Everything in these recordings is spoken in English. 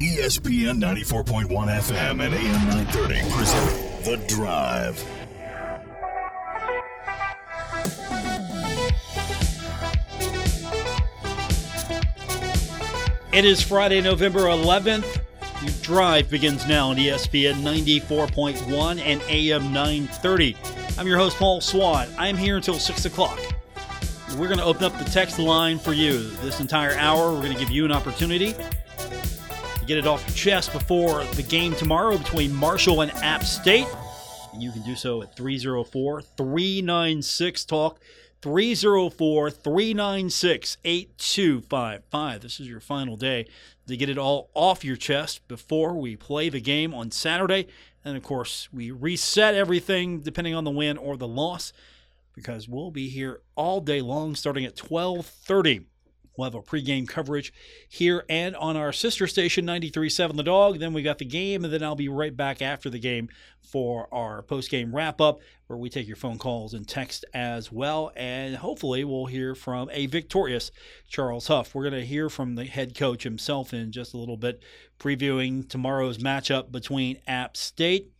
ESPN 94.1 FM and AM 930 present The Drive. It is Friday, November 11th. Your drive begins now on ESPN 94.1 and AM 930. I'm your host, Paul Swann. I'm here until 6 o'clock. We're going to open up the text line for you this entire hour. We're going to give you an opportunity get it off your chest before the game tomorrow between Marshall and App State. And you can do so at 304 396 Talk. 304 396 8255. This is your final day to get it all off your chest before we play the game on Saturday. And of course, we reset everything depending on the win or the loss because we'll be here all day long starting at 1230. We'll have a pregame coverage here and on our sister station, 93.7 The Dog. Then we got the game, and then I'll be right back after the game for our postgame wrap up, where we take your phone calls and text as well. And hopefully, we'll hear from a victorious Charles Huff. We're going to hear from the head coach himself in just a little bit, previewing tomorrow's matchup between App State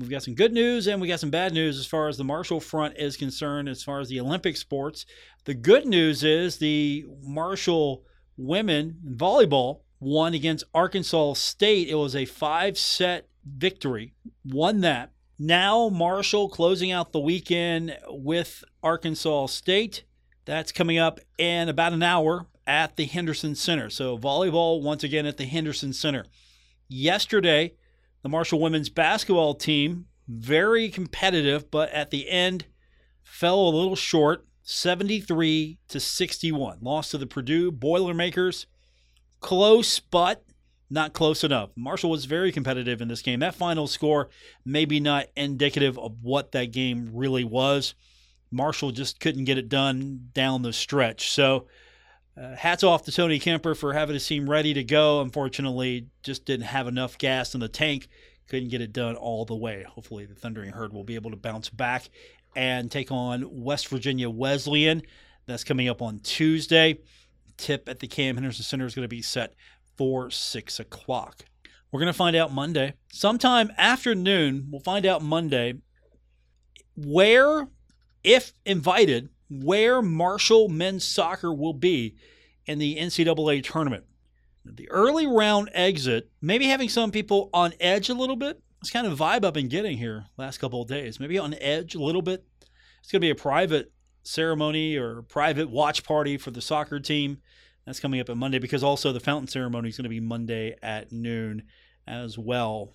We've got some good news and we got some bad news as far as the Marshall front is concerned, as far as the Olympic sports. The good news is the Marshall women volleyball won against Arkansas State. It was a five set victory, won that. Now, Marshall closing out the weekend with Arkansas State. That's coming up in about an hour at the Henderson Center. So, volleyball once again at the Henderson Center. Yesterday, the Marshall women's basketball team, very competitive, but at the end fell a little short, 73 to 61. Lost to the Purdue Boilermakers. Close, but not close enough. Marshall was very competitive in this game. That final score maybe not indicative of what that game really was. Marshall just couldn't get it done down the stretch. So, uh, hats off to Tony Kemper for having his team ready to go. Unfortunately, just didn't have enough gas in the tank. Couldn't get it done all the way. Hopefully, the Thundering Herd will be able to bounce back and take on West Virginia Wesleyan. That's coming up on Tuesday. Tip at the Cam Henderson Center is going to be set for 6 o'clock. We're going to find out Monday. Sometime afternoon, we'll find out Monday where, if invited, where Marshall men's soccer will be in the NCAA tournament. The early round exit, maybe having some people on edge a little bit. It's kind of vibe I've been getting here last couple of days. Maybe on edge a little bit. It's going to be a private ceremony or private watch party for the soccer team. That's coming up on Monday because also the fountain ceremony is going to be Monday at noon as well.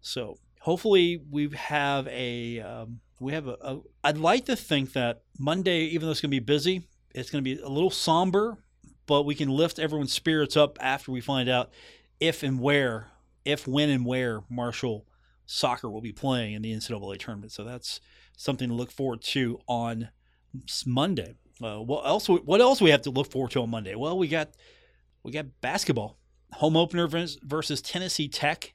So hopefully we have a um, we have a, a. I'd like to think that Monday, even though it's going to be busy, it's going to be a little somber, but we can lift everyone's spirits up after we find out if and where, if, when, and where Marshall soccer will be playing in the NCAA tournament. So that's something to look forward to on Monday. Uh, what else? What else we have to look forward to on Monday? Well, we got we got basketball home opener versus Tennessee Tech.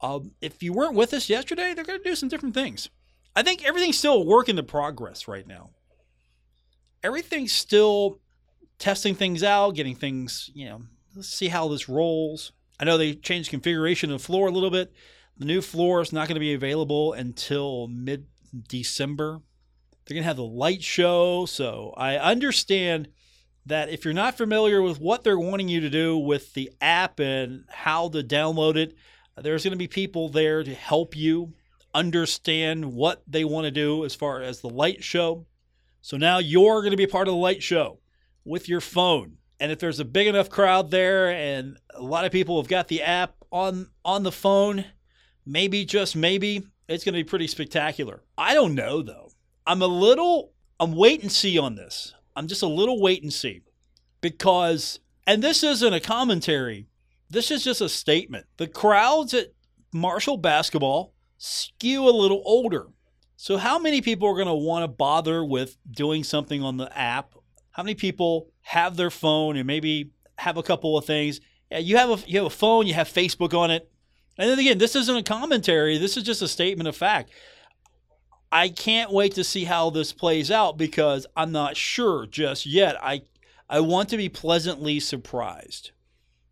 Um, if you weren't with us yesterday, they're going to do some different things. I think everything's still a work in the progress right now. Everything's still testing things out, getting things, you know, let's see how this rolls. I know they changed configuration of the floor a little bit. The new floor is not going to be available until mid December. They're going to have the light show. So I understand that if you're not familiar with what they're wanting you to do with the app and how to download it, there's going to be people there to help you understand what they want to do as far as the light show. So now you're going to be part of the light show with your phone. And if there's a big enough crowd there and a lot of people have got the app on on the phone, maybe just maybe it's going to be pretty spectacular. I don't know though. I'm a little I'm wait and see on this. I'm just a little wait and see because and this isn't a commentary. This is just a statement. The crowds at Marshall basketball skew a little older. So, how many people are going to want to bother with doing something on the app? How many people have their phone and maybe have a couple of things? Yeah, you have a you have a phone, you have Facebook on it, and then again, this isn't a commentary. This is just a statement of fact. I can't wait to see how this plays out because I'm not sure just yet. I I want to be pleasantly surprised.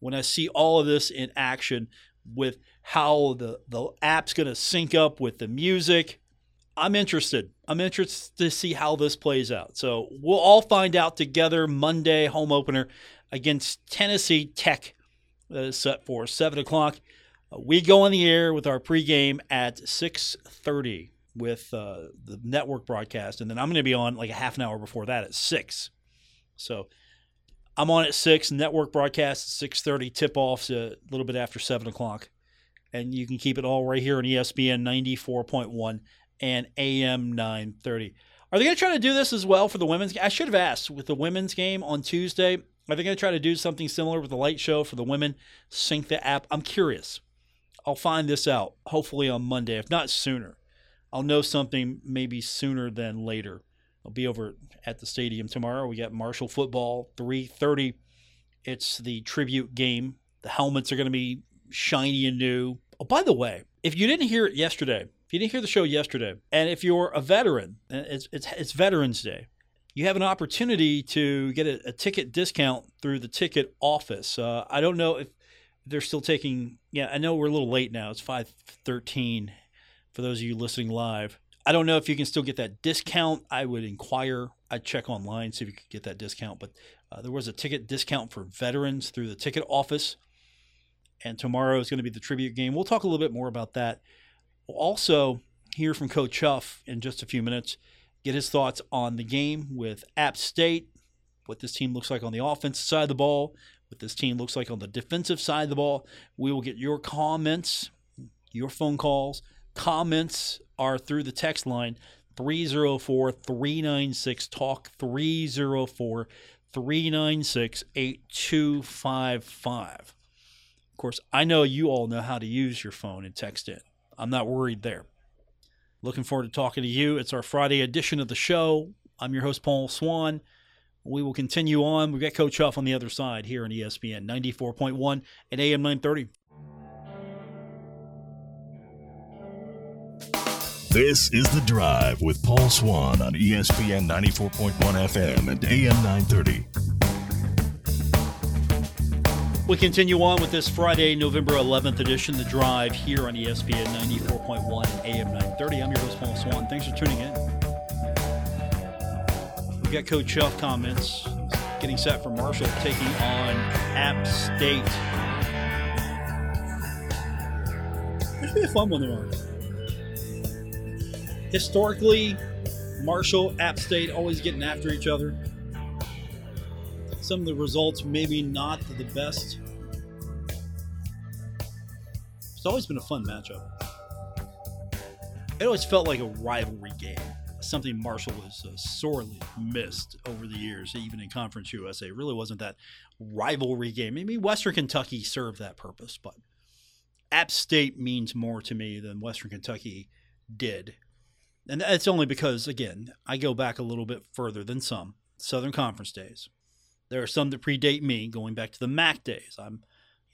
when I see all of this in action with how the, the app's going to sync up with the music. I'm interested. I'm interested to see how this plays out. So we'll all find out together Monday home opener against Tennessee Tech. That is set for seven o'clock. Uh, we go on the air with our pregame at six thirty with uh, the network broadcast, and then I'm going to be on like a half an hour before that at six. So I'm on at six. Network broadcast at six thirty. Tip offs a little bit after seven o'clock, and you can keep it all right here on ESPN ninety four point one and AM nine thirty. Are they going to try to do this as well for the women's? I should have asked with the women's game on Tuesday. Are they going to try to do something similar with the light show for the women? Sync the app. I'm curious. I'll find this out hopefully on Monday, if not sooner. I'll know something maybe sooner than later. I'll be over at the stadium tomorrow. We got Marshall football, 3:30. It's the tribute game. The helmets are going to be shiny and new. Oh, by the way, if you didn't hear it yesterday, if you didn't hear the show yesterday, and if you're a veteran, it's it's, it's Veterans Day you have an opportunity to get a, a ticket discount through the ticket office. Uh, I don't know if they're still taking. Yeah, I know we're a little late now. It's five thirteen for those of you listening live. I don't know if you can still get that discount. I would inquire. I'd check online see if you could get that discount. But uh, there was a ticket discount for veterans through the ticket office. And tomorrow is going to be the tribute game. We'll talk a little bit more about that. We'll also hear from Coach Huff in just a few minutes get his thoughts on the game with App State, what this team looks like on the offensive side of the ball, what this team looks like on the defensive side of the ball. We will get your comments, your phone calls. Comments are through the text line 304 396 Talk 304 396 8255. Of course, I know you all know how to use your phone and text in. I'm not worried there. Looking forward to talking to you. It's our Friday edition of the show. I'm your host, Paul Swann. We will continue on. We've got Coach Huff on the other side here on ESPN 94.1 and AM 930. This is The Drive with Paul Swann on ESPN 94.1 FM and AM 930. We continue on with this Friday, November 11th edition, The Drive, here on ESPN 94.1 AM 930. I'm your host, Paul Swann. Thanks for tuning in. We've got Coach Huff comments. Getting set for Marshall taking on App State. Should be a fun one tomorrow. Historically, Marshall, App State always getting after each other some of the results maybe not the best. It's always been a fun matchup. It always felt like a rivalry game, something Marshall has uh, sorely missed over the years, even in Conference USA. It really wasn't that rivalry game. Maybe Western Kentucky served that purpose, but App State means more to me than Western Kentucky did. And that's only because, again, I go back a little bit further than some Southern Conference days. There are some that predate me, going back to the MAC days. I'm,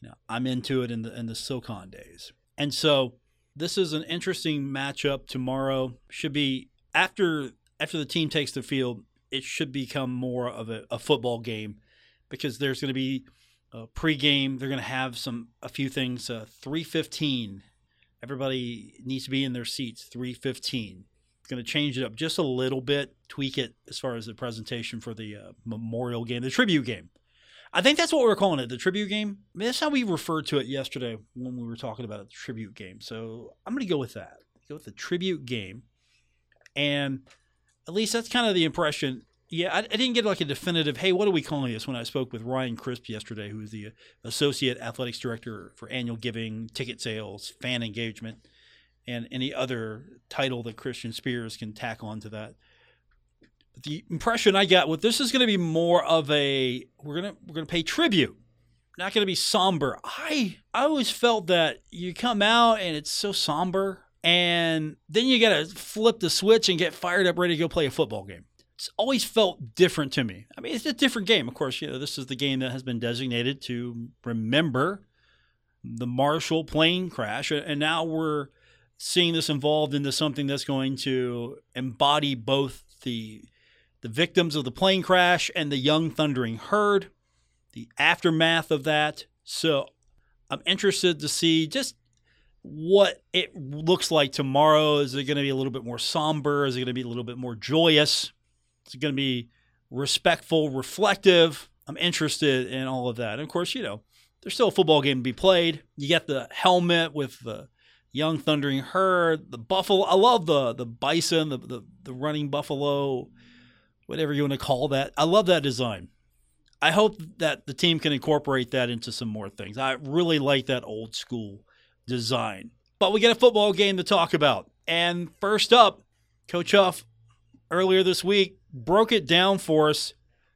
you know, I'm into it in the in the SoCon days, and so this is an interesting matchup tomorrow. Should be after after the team takes the field. It should become more of a, a football game because there's going to be a pregame. They're going to have some a few things. Uh, Three fifteen. Everybody needs to be in their seats. Three fifteen going to change it up just a little bit, tweak it as far as the presentation for the uh, memorial game, the tribute game. I think that's what we're calling it, the tribute game. I mean, that's how we referred to it yesterday when we were talking about it, the tribute game. So I'm going to go with that. Go with the tribute game, and at least that's kind of the impression. Yeah, I, I didn't get like a definitive. Hey, what are we calling this? When I spoke with Ryan Crisp yesterday, who's the associate athletics director for annual giving, ticket sales, fan engagement and any other title that Christian Spears can tack onto that. But the impression I got with this is going to be more of a we're gonna we're gonna pay tribute, not going to be somber. I I always felt that you come out and it's so somber, and then you got to flip the switch and get fired up, ready to go play a football game. It's always felt different to me. I mean, it's a different game, of course. You know, this is the game that has been designated to remember the Marshall plane crash, and now we're seeing this involved into something that's going to embody both the the victims of the plane crash and the young thundering herd, the aftermath of that, So I'm interested to see just what it looks like tomorrow. Is it going to be a little bit more somber? Is it going to be a little bit more joyous? Is it going to be respectful, reflective? I'm interested in all of that. And of course, you know, there's still a football game to be played. You get the helmet with the young thundering herd, the buffalo. I love the the bison, the the, the running buffalo, whatever you want to call that. I love that design. I hope that the team can incorporate that into some more things. I really like that old school design. But we got a football game to talk about. And first up, Coach Huff earlier this week broke it down for us.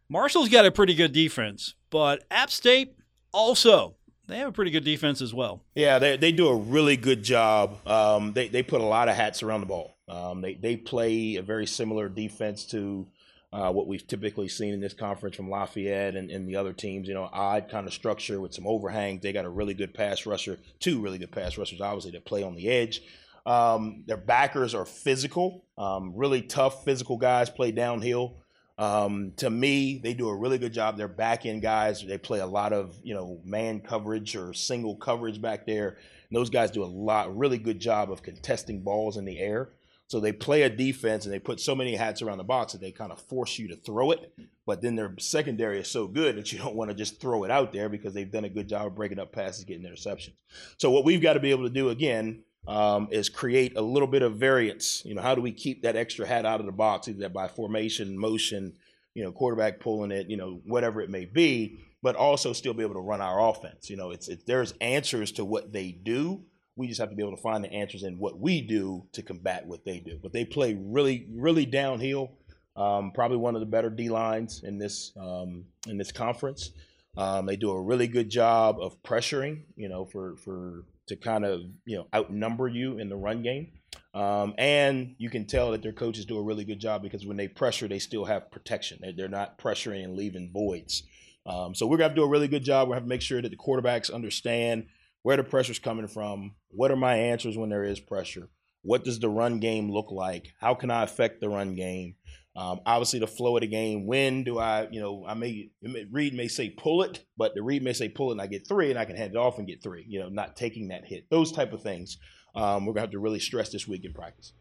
Marshall's got a pretty good defense, but App State also they have a pretty good defense as well. Yeah, they, they do a really good job. Um, they, they put a lot of hats around the ball. Um, they, they play a very similar defense to uh, what we've typically seen in this conference from Lafayette and, and the other teams. You know, odd kind of structure with some overhangs. They got a really good pass rusher, two really good pass rushers, obviously, that play on the edge. Um, their backers are physical, um, really tough physical guys, play downhill. Um, to me, they do a really good job. They're back end guys. They play a lot of you know man coverage or single coverage back there. And those guys do a lot, really good job of contesting balls in the air. So they play a defense and they put so many hats around the box that they kind of force you to throw it. But then their secondary is so good that you don't want to just throw it out there because they've done a good job of breaking up passes, getting interceptions. So what we've got to be able to do again um, is create a little bit of variance. You know, how do we keep that extra hat out of the box, either by formation, motion, you know, quarterback pulling it, you know, whatever it may be, but also still be able to run our offense. You know, it's it, there's answers to what they do we just have to be able to find the answers in what we do to combat what they do. But they play really, really downhill. Um, probably one of the better D lines in this um, in this conference. Um, they do a really good job of pressuring, you know, for for to kind of you know outnumber you in the run game. Um, and you can tell that their coaches do a really good job because when they pressure, they still have protection. They're, not pressuring and leaving voids. Um, so we're gonna have to do a really good job. We have to make sure that the quarterbacks understand where the pressure's coming from, what are my answers when there is pressure, what does the run game look like, how can I affect the run game, um, obviously the flow of the game. When do I, you know, I may read may say pull it, but the read may say pull it and I get three, and I can hand it off and get three. You know, not taking that hit. Those type of things. Um, we're gonna have to really stress this week in practice.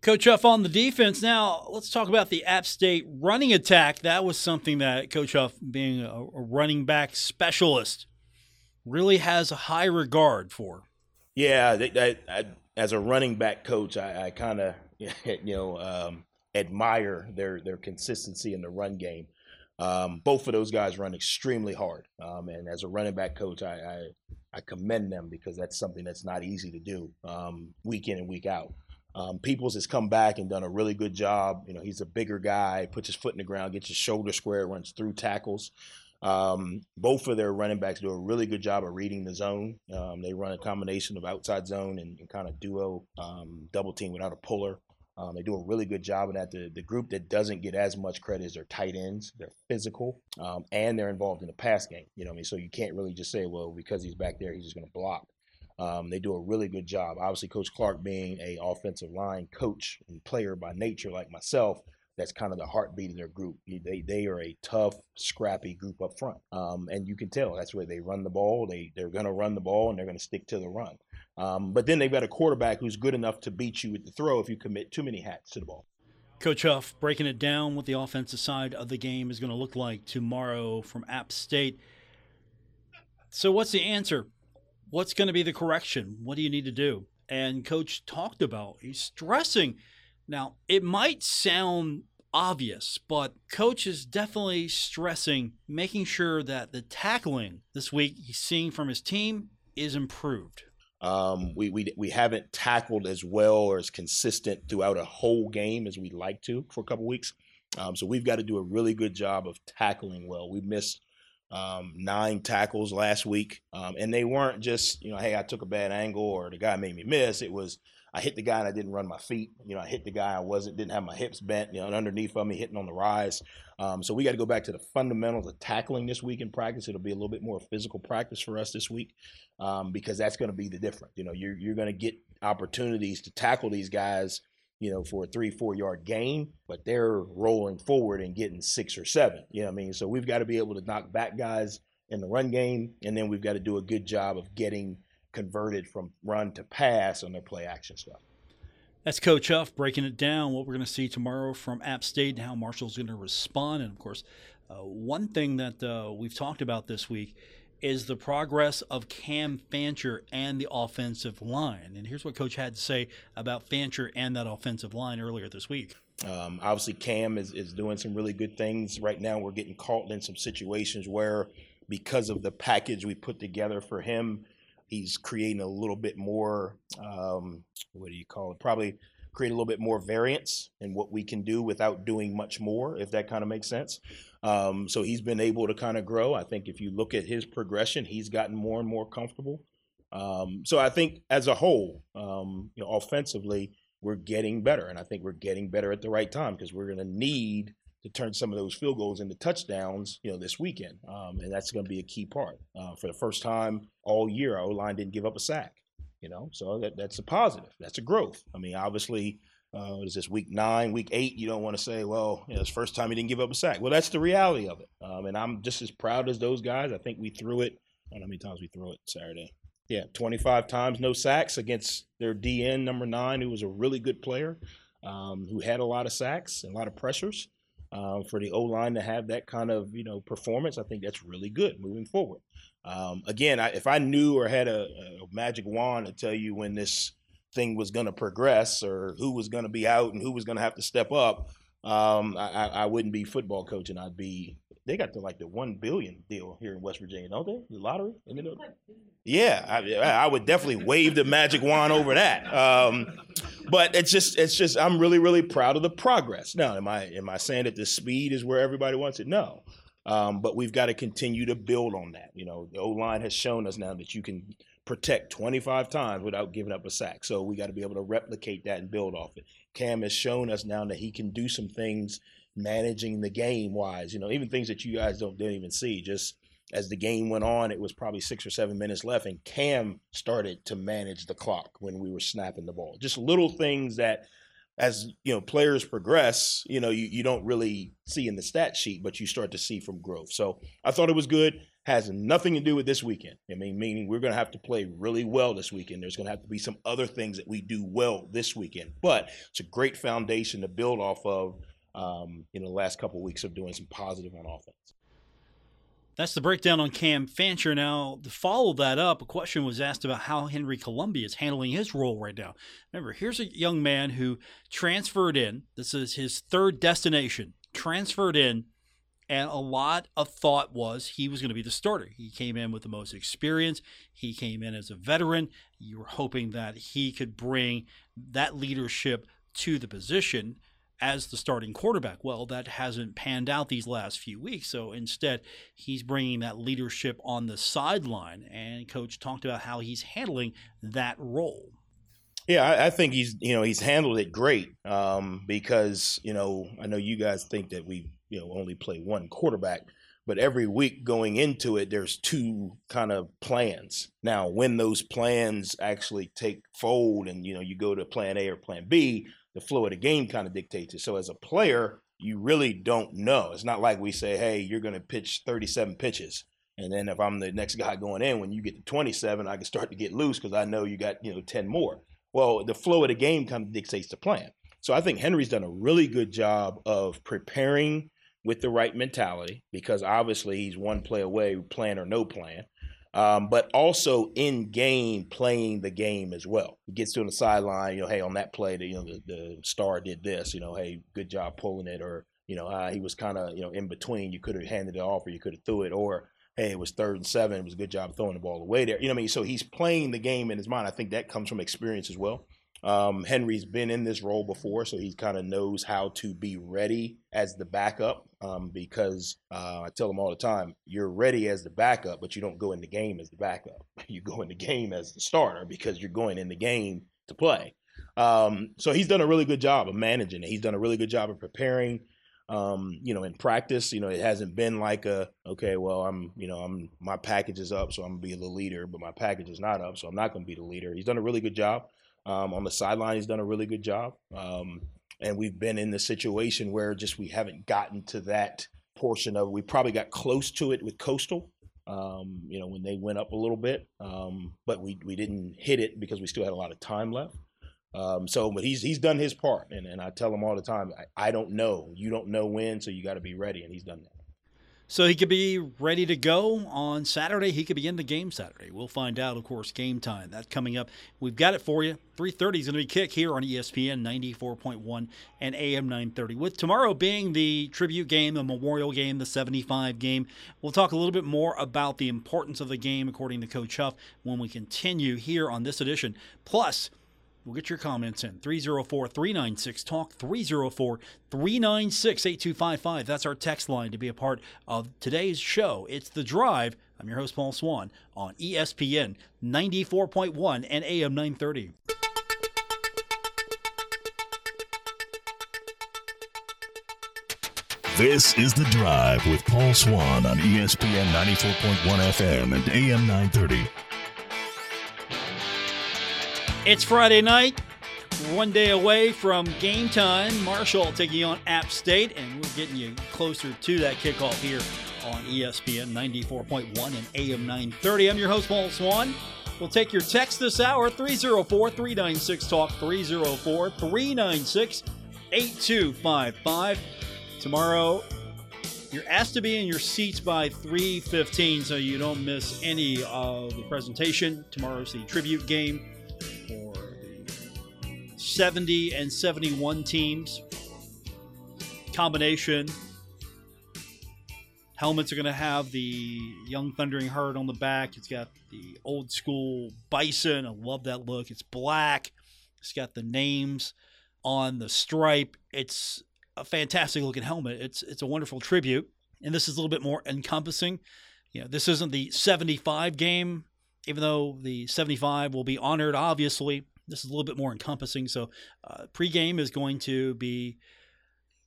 Coach Huff on the defense. Now let's talk about the App State running attack. That was something that Coach Huff, being a, a running back specialist, really has a high regard for. Yeah, I, I, as a running back coach, I, I kind of you know um, admire their their consistency in the run game. Um, both of those guys run extremely hard, um, and as a running back coach, I, I, I commend them because that's something that's not easy to do um, week in and week out. Um, Peoples has come back and done a really good job. You know, he's a bigger guy, puts his foot in the ground, gets his shoulder square, runs through tackles. Um, both of their running backs do a really good job of reading the zone. Um, they run a combination of outside zone and, and kind of duo double team without a puller. Um, they do a really good job of that. The, the group that doesn't get as much credit is their tight ends. They're physical um, and they're involved in the pass game. You know, I mean, so you can't really just say, well, because he's back there, he's just going to block. Um, they do a really good job. Obviously, Coach Clark being a offensive line coach and player by nature, like myself, that's kind of the heartbeat of their group. They they are a tough, scrappy group up front, um, and you can tell that's where they run the ball. They they're going to run the ball and they're going to stick to the run. Um, but then they've got a quarterback who's good enough to beat you with the throw if you commit too many hats to the ball. Coach Huff breaking it down what the offensive side of the game is going to look like tomorrow from App State. So, what's the answer? What's going to be the correction? What do you need to do? And Coach talked about he's stressing now, it might sound obvious, but coach is definitely stressing making sure that the tackling this week he's seeing from his team is improved. Um, we, we we haven't tackled as well or as consistent throughout a whole game as we'd like to for a couple weeks. Um, so we've got to do a really good job of tackling well. We missed um, nine tackles last week, um, and they weren't just you know, hey, I took a bad angle or the guy made me miss. It was I hit the guy and I didn't run my feet. You know, I hit the guy I wasn't didn't have my hips bent. You know, underneath of me hitting on the rise. Um, so we got to go back to the fundamentals of tackling this week in practice. It'll be a little bit more physical practice for us this week um, because that's going to be the difference. You know, you're you're going to get opportunities to tackle these guys. You know, for a three four yard gain, but they're rolling forward and getting six or seven. You know what I mean? So we've got to be able to knock back guys in the run game, and then we've got to do a good job of getting converted from run to pass on their play action stuff. That's Coach Huff breaking it down. What we're going to see tomorrow from App State and how Marshall's going to respond. And of course, uh, one thing that uh, we've talked about this week is the progress of Cam Fancher and the offensive line. And here's what Coach had to say about Fancher and that offensive line earlier this week. Um, obviously, Cam is, is doing some really good things. Right now, we're getting caught in some situations where, because of the package we put together for him, he's creating a little bit more, um, what do you call it? Probably create a little bit more variance in what we can do without doing much more, if that kind of makes sense. Um, so he's been able to kind of grow. I think if you look at his progression, he's gotten more and more comfortable. Um, so I think as a whole, um, you know, offensively, we're getting better, and I think we're getting better at the right time because we're going to need to turn some of those field goals into touchdowns, you know, this weekend, um, and that's going to be a key part. Uh, for the first time all year, our line didn't give up a sack, you know, so that that's a positive. That's a growth. I mean, obviously, uh, is this week nine, week eight? You don't want to say, well, you know, it's the first time he didn't give up a sack. Well, that's the reality of it, um, and I'm just as proud as those guys. I think we threw it. I don't know how many times we threw it Saturday. Yeah, 25 times no sacks against their DN number nine, who was a really good player, um, who had a lot of sacks and a lot of pressures. Um, for the O line to have that kind of you know performance, I think that's really good moving forward. Um, again, I, if I knew or had a, a, magic wand to tell you when this thing was going to progress or who was going to be out and who was going to have to step up, um, I, I, wouldn't be football coaching. I'd be. They got the like the one billion deal here in West Virginia, don't they? The lottery. Yeah, I, I, would definitely wave the magic wand over that. Um, but it's just it's just I'm really really proud of the progress. Now, am I am I saying that the speed is where everybody wants it? No. Um, but we've got to continue to build on that. You know, the O line has shown us now that you can protect 25 times without giving up a sack. So we got to be able to replicate that and build off it. Cam has shown us now that he can do some things managing the game wise. You know, even things that you guys don't didn't even see. Just as the game went on, it was probably six or seven minutes left, and Cam started to manage the clock when we were snapping the ball. Just little things that, as you know, players progress, you know, you, you don't really see in the stat sheet, but you start to see from growth. So I thought it was good. Has nothing to do with this weekend. I mean, meaning we're going to have to play really well this weekend. There's going to have to be some other things that we do well this weekend, but it's a great foundation to build off of. Um, in the last couple of weeks of doing some positive on offense. That's the breakdown on Cam Fancher. Now, to follow that up, a question was asked about how Henry Colombi is handling his role right now. Remember, here's a young man who transferred in. This is his third destination, transferred in, and a lot of thought was he was going to be the starter. He came in with the most experience. He came in as a veteran. You were hoping that he could bring that leadership to the position as the starting quarterback. Well, that hasn't panned out these last few weeks. So instead, he's bringing that leadership on the sideline. And coach talked about how he's handling that role. Yeah, I, I think he's you know he's handled it great um, because you know I know you guys think that we you know only play one quarterback, but every week going into it, there's two kind of plans. Now, when those plans actually take fold, and you know you go to Plan A or Plan B, the flow of the game kind of dictates it. So as a player, you really don't know. It's not like we say, hey, you're going to pitch 37 pitches. And then if I'm the next guy going in, when you get to 27, I can start to get loose because I know you got, you know, 10 more. Well, the flow of the game kind of dictates the plan. So I think Henry's done a really good job of preparing with the right mentality because obviously he's one play away, plan or no plan um, but also in game playing the game as well. He gets to the sideline, you know, hey, on that play, the, you know, the, the star did this, you know, hey, good job pulling it, or you know, uh, he was kind of you know in between. You could have handed it off, or you could have threw it, or hey, it was third and seven. It was a good job throwing the ball away there. You know what I mean? So he's playing the game in his mind. I think that comes from experience as well. Um, Henry's been in this role before, so he kind of knows how to be ready as the backup. Um, because uh, I tell him all the time, you're ready as the backup, but you don't go in the game as the backup. You go in the game as the starter because you're going in the game to play. Um, so he's done a really good job of managing it. He's done a really good job of preparing. Um, you know, in practice, you know, it hasn't been like a okay, well, I'm, you know, I'm my package is up, so I'm gonna be the leader, but my package is not up, so I'm not gonna be the leader. He's done a really good job. Um, on the sideline, he's done a really good job. Um, and we've been in the situation where just we haven't gotten to that portion of. We probably got close to it with Coastal, Um, you know, when they went up a little bit, um, but we we didn't hit it because we still had a lot of time left. Um, so, but he's he's done his part, and, and I tell him all the time, I, I don't know, you don't know when, so you got to be ready, and he's done that. So he could be ready to go on Saturday. He could be in the game Saturday. We'll find out, of course, game time. That's coming up. We've got it for you. 3.30 is going to be kick here on ESPN 94.1 and AM 930. With tomorrow being the tribute game, the memorial game, the 75 game, we'll talk a little bit more about the importance of the game, according to Coach Huff, when we continue here on this edition. Plus, We'll get your comments in. 304 396 Talk, 304 396 8255. That's our text line to be a part of today's show. It's The Drive. I'm your host, Paul Swann, on ESPN 94.1 and AM 930. This is The Drive with Paul Swann on ESPN 94.1 FM and AM 930. It's Friday night, one day away from game time. Marshall taking on App State, and we're getting you closer to that kickoff here on ESPN 94.1 and AM 930. I'm your host, Paul Swann. We'll take your text this hour 304 396 Talk 304 396 8255. Tomorrow, you're asked to be in your seats by 3:15 so you don't miss any of the presentation. Tomorrow's the tribute game 70 and 71 teams. Combination. Helmets are going to have the Young Thundering Herd on the back. It's got the old school bison. I love that look. It's black. It's got the names on the stripe. It's a fantastic looking helmet. It's it's a wonderful tribute. And this is a little bit more encompassing. You know, this isn't the 75 game even though the 75 will be honored, obviously, this is a little bit more encompassing. So, uh, pregame is going to be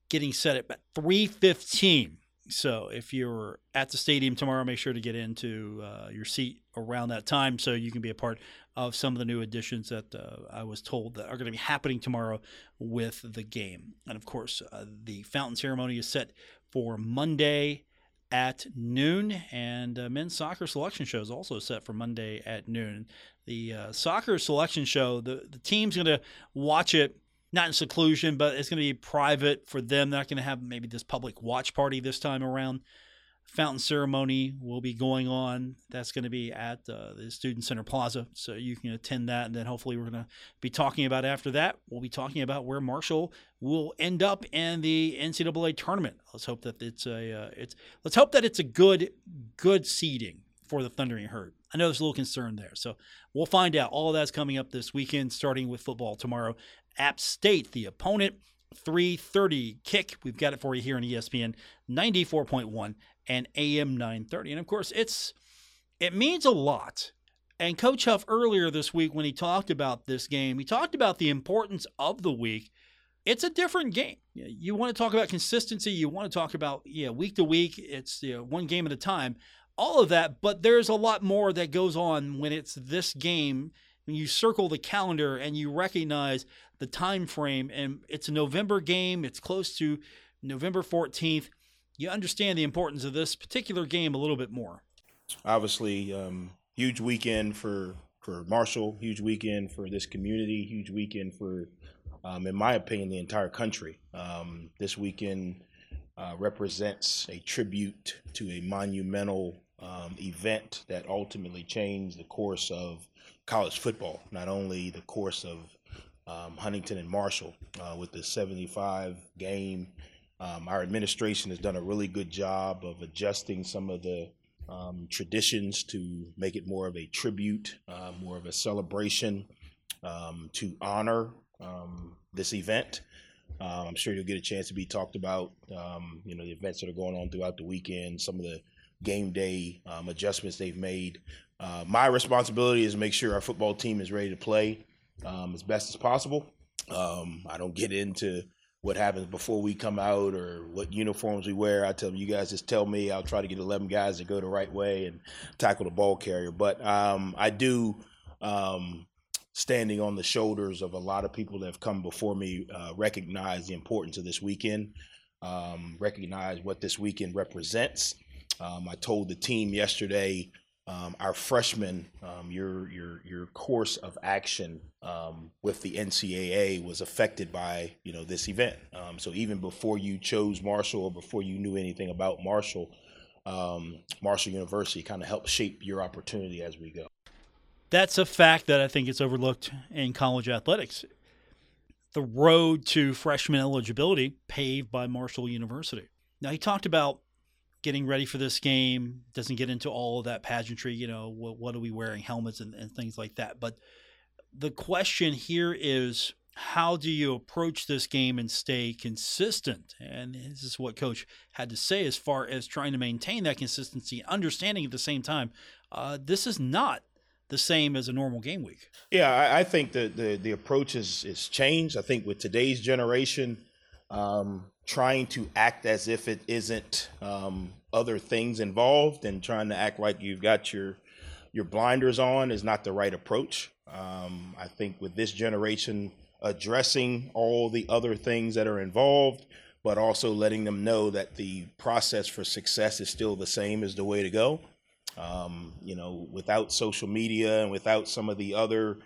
getting set at 3:15. So, if you're at the stadium tomorrow, make sure to get into uh, your seat around that time so you can be a part of some of the new additions that uh, I was told that are going to be happening tomorrow with the game. And of course, uh, the fountain ceremony is set for Monday at noon, and uh, men's soccer selection show is also set for Monday at noon. The uh, soccer selection show, the, the team's going to watch it not in seclusion, but it's going to be private for them. They're not going to have maybe this public watch party this time around fountain ceremony will be going on. That's going to be at uh, the Student Center Plaza, so you can attend that. And then hopefully, we're going to be talking about after that. We'll be talking about where Marshall will end up in the NCAA tournament. Let's hope that it's a uh, it's let's hope that it's a good good seeding for the Thundering Herd. I know there's a little concern there, so we'll find out. All of that's coming up this weekend, starting with football tomorrow. App State, the opponent. 3:30 kick. We've got it for you here on ESPN 94.1 and AM 930. And of course, it's it means a lot. And Coach Huff earlier this week when he talked about this game, he talked about the importance of the week. It's a different game. You want to talk about consistency, you want to talk about yeah, week to week, it's you know, one game at a time. All of that, but there's a lot more that goes on when it's this game when you circle the calendar and you recognize the time frame and it's a November game, it's close to November 14th you understand the importance of this particular game a little bit more. Obviously, um, huge weekend for for Marshall, huge weekend for this community, huge weekend for, um, in my opinion, the entire country. Um, this weekend uh, represents a tribute to a monumental um, event that ultimately changed the course of college football, not only the course of um, Huntington and Marshall uh, with the 75 game um, our administration has done a really good job of adjusting some of the um, traditions to make it more of a tribute, uh, more of a celebration um, to honor um, this event. Uh, I'm sure you'll get a chance to be talked about, um, you know, the events that are going on throughout the weekend, some of the game day adjustments they've made. Uh, my responsibility is to make sure our football team is ready to play as best as possible. I don't get into what happens before we come out or what uniforms we wear. I tell them, you guys just tell me. I'll try to get 11 guys to go the right way and tackle the ball carrier. But um, I do, um, standing on the shoulders of a lot of people that have come before me, uh, recognize the importance of this weekend, um, recognize what this weekend represents. Um, I told the team yesterday, um, our freshmen, um, your your your course of action um, with the NCAA was affected by you know this event. Um, so even before you chose Marshall or before you knew anything about Marshall, um, Marshall University kind of helped shape your opportunity as we go. That's a fact that I think is overlooked in college athletics. The road to freshman eligibility paved by Marshall University. Now he talked about getting ready for this game. Doesn't get into all of that pageantry. You know, what, what are we wearing, helmets and, and things like that. But the question here is how do you approach this game and stay consistent? And this is what coach had to say as far as trying to maintain that consistency, understanding at the same time, uh, this is not the same as a normal game week. Yeah, I, I think that the, the approach is, is changed. I think with today's generation, um, trying to act as if it isn't um, other things involved and trying to act like you've got your your blinders on is not the right approach. Um, I think with this generation addressing all the other things that are involved, but also letting them know that the process for success is still the same as the way to go. Um, you know, without social media and without some of the other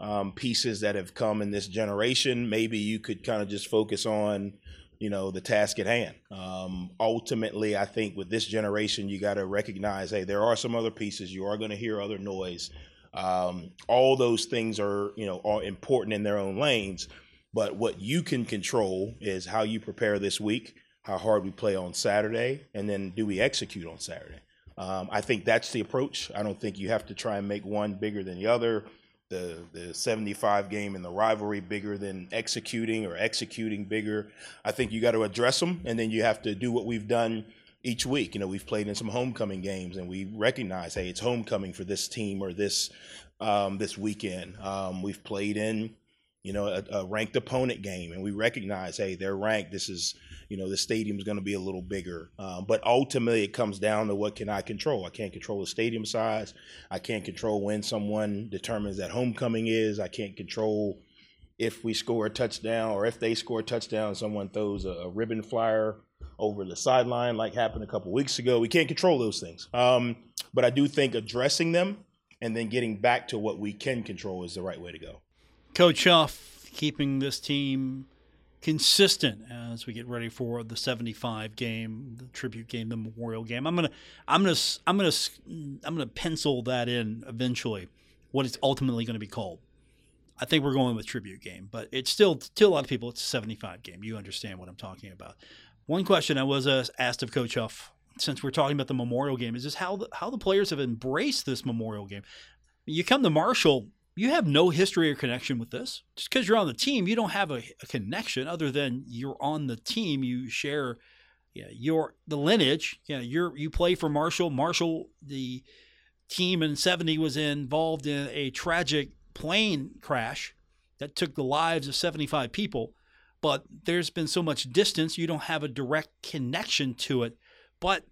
um, pieces that have come in this generation, maybe you could kind of just focus on you know the task at hand. Um, ultimately, I think with this generation, you got to recognize, hey, there are some other pieces. You are going to hear other noise. Um, all those things are you know are important in their own lanes. But what you can control is how you prepare this week, how hard we play on Saturday, and then do we execute on Saturday. Um, I think that's the approach. I don't think you have to try and make one bigger than the other the the 75 game and the rivalry bigger than executing or executing bigger. I think you got to address them, and then you have to do what we've done each week. You know, we've played in some homecoming games, and we recognize, hey, it's homecoming for this team or this um, this weekend. Um, we've played in you know, a, a, ranked opponent game, and we recognize, hey, they're ranked. This is, you know, the stadium's going to be a little bigger. Um, but ultimately, it comes down to what can I control? I can't control the stadium size. I can't control when someone determines that homecoming is. I can't control if we score a touchdown or if they score a touchdown, someone throws a, a ribbon flyer over the sideline, like happened a couple weeks ago. We can't control those things. Um, but I do think addressing them and then getting back to what we can control is the right way to go. Coach Huff keeping this team consistent as we get ready for the 75 game, the tribute game, the memorial game. I'm gonna, I'm gonna, I'm gonna, I'm gonna pencil that in eventually. What it's ultimately going to be called. I think we're going with tribute game, but it's still, to a lot of people, it's a 75 game. You understand what I'm talking about. One question I was asked of Coach Huff, since we're talking about the memorial game, is just how the, how the players have embraced this memorial game. You come to Marshall you have no history or connection with this. Just because you're on the team, you don't have a, a, connection other than you're on the team. You share yeah, your the lineage. Yeah, you're you play for Marshall. Marshall, the team in '70 was involved in a tragic plane crash that took the lives of 75 people. But there's been so much distance, you don't have a direct connection to it. But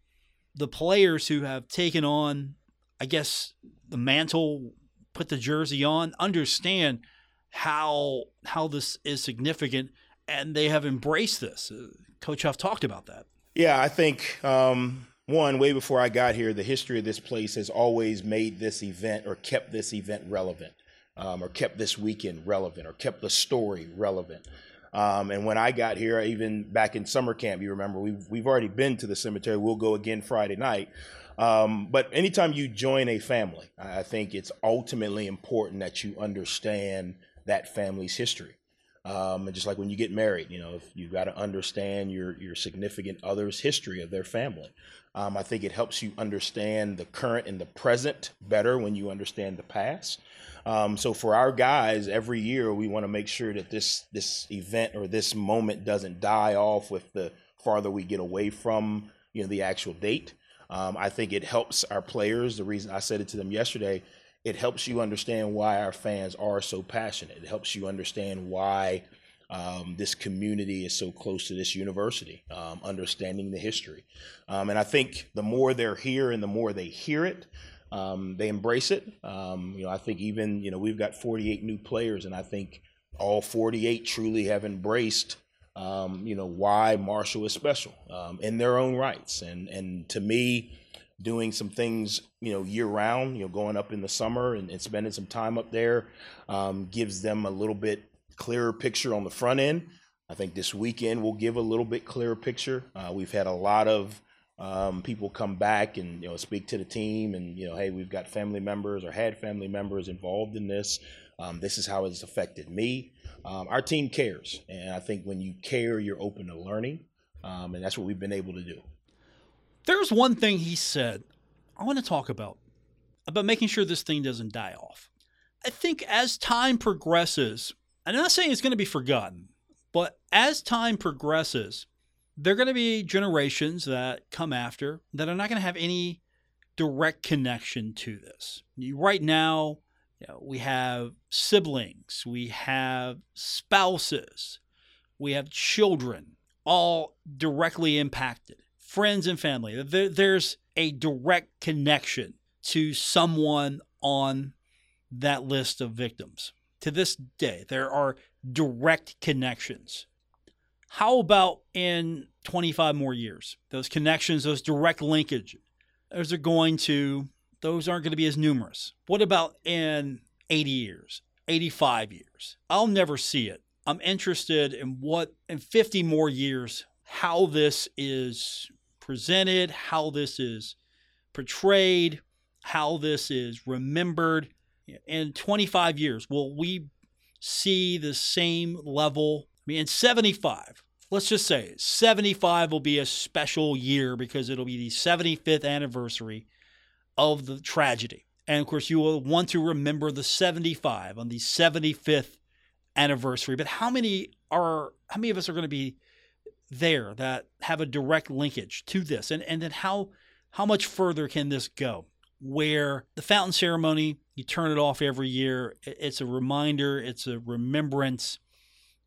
the players who have taken on, I guess, the mantle put the jersey on understand how how this is significant, and they have embraced this. Uh, Coach Huff talked about that. Yeah, I think um, one way before I got here, the history of this place has always made this event or kept this event relevant, um, or kept this weekend relevant, or kept the story relevant. Um, and when I got here, even back in summer camp, you remember we've we've already been to the cemetery. We'll go again Friday night. Um, but anytime you join a family, I think it's ultimately important that you understand that family's history. Um, and just like when you get married, you know, if you've got to understand your your significant other's history of their family. Um, I think it helps you understand the current and the present better when you understand the past. Um, so for our guys, every year we want to make sure that this this event or this moment doesn't die off with the farther we get away from you know the actual date. Um, I think it helps our players. The reason I said it to them yesterday, it helps you understand why our fans are so passionate. It helps you understand why um, this community is so close to this university, um, understanding the history. Um, and I think the more they're here and the more they hear it, um, they embrace it. Um, you know, I think even you know we've got 48 new players, and I think all 48 truly have embraced um, you know, why Marshall is special um, in their own rights. And and to me, doing some things, you know, year round, you know, going up in the summer and, and spending some time up there um, gives them a little bit clearer picture on the front end. I think this weekend will give a little bit clearer picture. Uh, we've had a lot of um, people come back and you know speak to the team and you know hey we've got family members or had family members involved in this um, this is how it's affected me um, our team cares and i think when you care you're open to learning um, and that's what we've been able to do there's one thing he said i want to talk about about making sure this thing doesn't die off i think as time progresses i'm not saying it's going to be forgotten but as time progresses there are going to be generations that come after that are not going to have any direct connection to this. Right now, you know, we have siblings, we have spouses, we have children, all directly impacted, friends and family. There, there's a direct connection to someone on that list of victims. To this day, there are direct connections. How about in 25 more years? Those connections, those direct linkage, those are going to, those aren't going to be as numerous. What about in 80 years, 85 years? I'll never see it. I'm interested in what, in 50 more years, how this is presented, how this is portrayed, how this is remembered. In 25 years, will we see the same level I mean, in 75, let's just say 75 will be a special year because it'll be the 75th anniversary of the tragedy. And of course, you will want to remember the 75 on the 75th anniversary. But how many are how many of us are going to be there that have a direct linkage to this? And and then how how much further can this go? Where the fountain ceremony, you turn it off every year. It's a reminder, it's a remembrance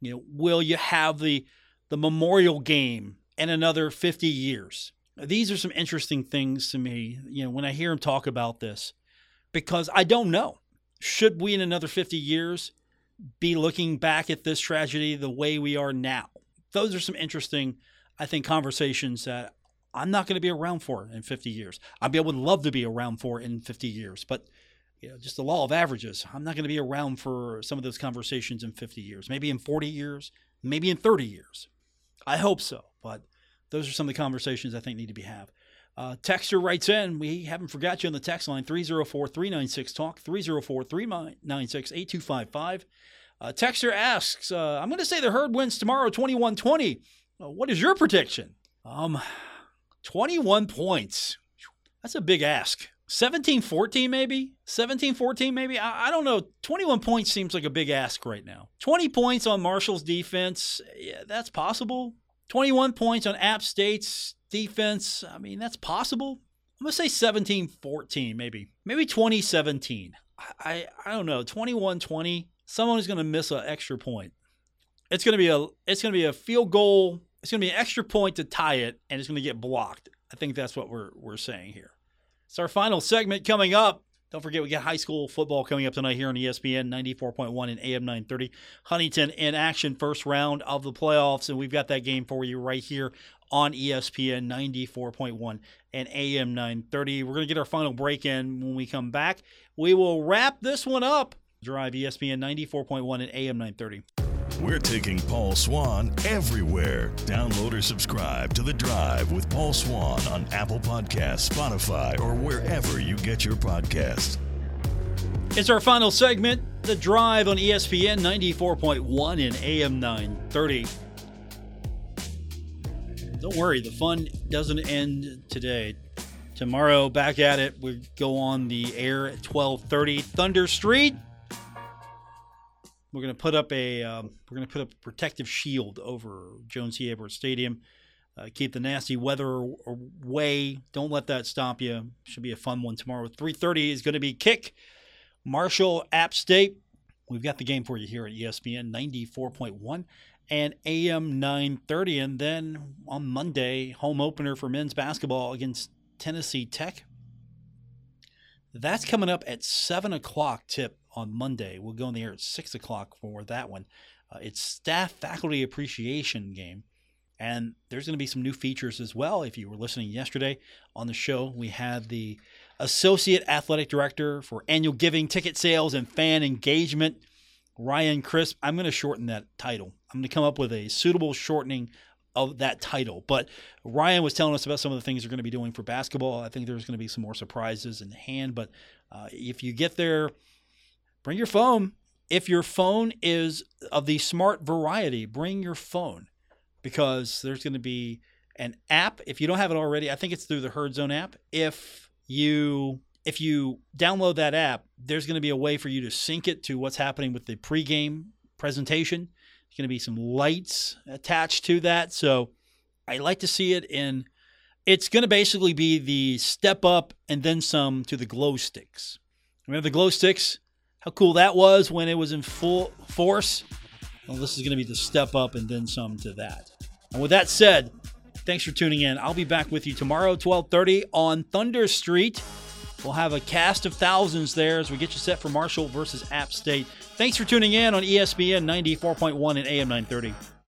you know, will you have the the memorial game in another 50 years? These are some interesting things to me, you know, when I hear him talk about this, because I don't know. Should we in another 50 years be looking back at this tragedy the way we are now? Those are some interesting, I think, conversations that I'm not going to be around for in 50 years. I mean, I would love to be around for in 50 years, but you know, just the law of averages. I'm not going to be around for some of those conversations in 50 years, maybe in 40 years, maybe in 30 years. I hope so, but those are some of the conversations I think need to be had. Uh, Texter writes in, we haven't forgot you on the text line 304 396 Talk, 304 396 8255. Uh, Texter asks, uh, I'm going to say the herd wins tomorrow 21 20. Uh, what is your prediction? Um, 21 points. That's a big ask. 17 14 maybe 17 14 maybe I, I, don't know 21 points seems like a big ask right now 20 points on marshall's defense yeah that's possible 21 points on app state's defense. I mean that's possible. I'm gonna say 17 14 maybe. Maybe 2017 I, I don't know. 21 20 someone is gonna miss an extra point. It's gonna be a it's gonna be a field goal. It's gonna be an extra point to tie it and it's gonna get blocked. I think that's what we're we're saying here. It's our final segment coming up. Don't forget, we got high school football coming up tonight here on ESPN 94.1 and AM 930. Huntington in action, first round of the playoffs, and we've got that game for you right here on ESPN 94.1 and AM 930. We're going to get our final break in when we come back. We will wrap this one up. Drive ESPN 94.1 and AM 930. We're taking Paul Swann everywhere. Download or subscribe to The Drive with Paul Swann on Apple Podcasts, Spotify, or wherever you get your podcasts. It's our final segment, The Drive on ESPN 94.1 and AM 930. Don't worry, the fun doesn't end today. Tomorrow, back at it. We go on the air at 12:30. Thunder Street we're going to put up a um, we're going to put up a protective shield over Joan C. Edwards Stadium. Uh, keep the nasty weather away. Don't let that stop you. Should be a fun one tomorrow. 3:30 is going to be kick. Marshall App State. We've got the game for you here at ESPN 94.1 and AM 930. And then on Monday, home opener for men's basketball against Tennessee Tech. That's coming up at 7 o'clock tip on Monday. We'll go in the air at 6 o'clock for that one. Uh, it's Staff Faculty Appreciation Game. And there's going to be some new features as well. If you were listening yesterday on the show, we had the Associate Athletic Director for Annual Giving, Ticket Sales, and Fan Engagement, Ryan Crisp. I'm going to shorten that title. I'm going to come up with a suitable shortening of that title. But Ryan was telling us about some of the things they're going to be doing for basketball. I think there's going to be some more surprises in hand. But uh, if you get there, bring your phone. If your phone is of the smart variety, bring your phone because there's going to be an app. If you don't have it already, I think it's through the Herd Zone app. If you if you download that app, there's going to be a way for you to sync it to what's happening with the pregame presentation. There's going to be some lights attached to that. So I like to see it in. It's going to basically be the step up and then some to the glow sticks. Remember the glow sticks? How cool that was when it was in full force. Well, this is going to be the step up and then some to that. And with that said, thanks for tuning in. I'll be back with you tomorrow, 12:30 on Thunder Street. We'll have a cast of thousands there as we get you set for Marshall versus App State. Thanks for tuning in on ESPN 94.1 and AM 930.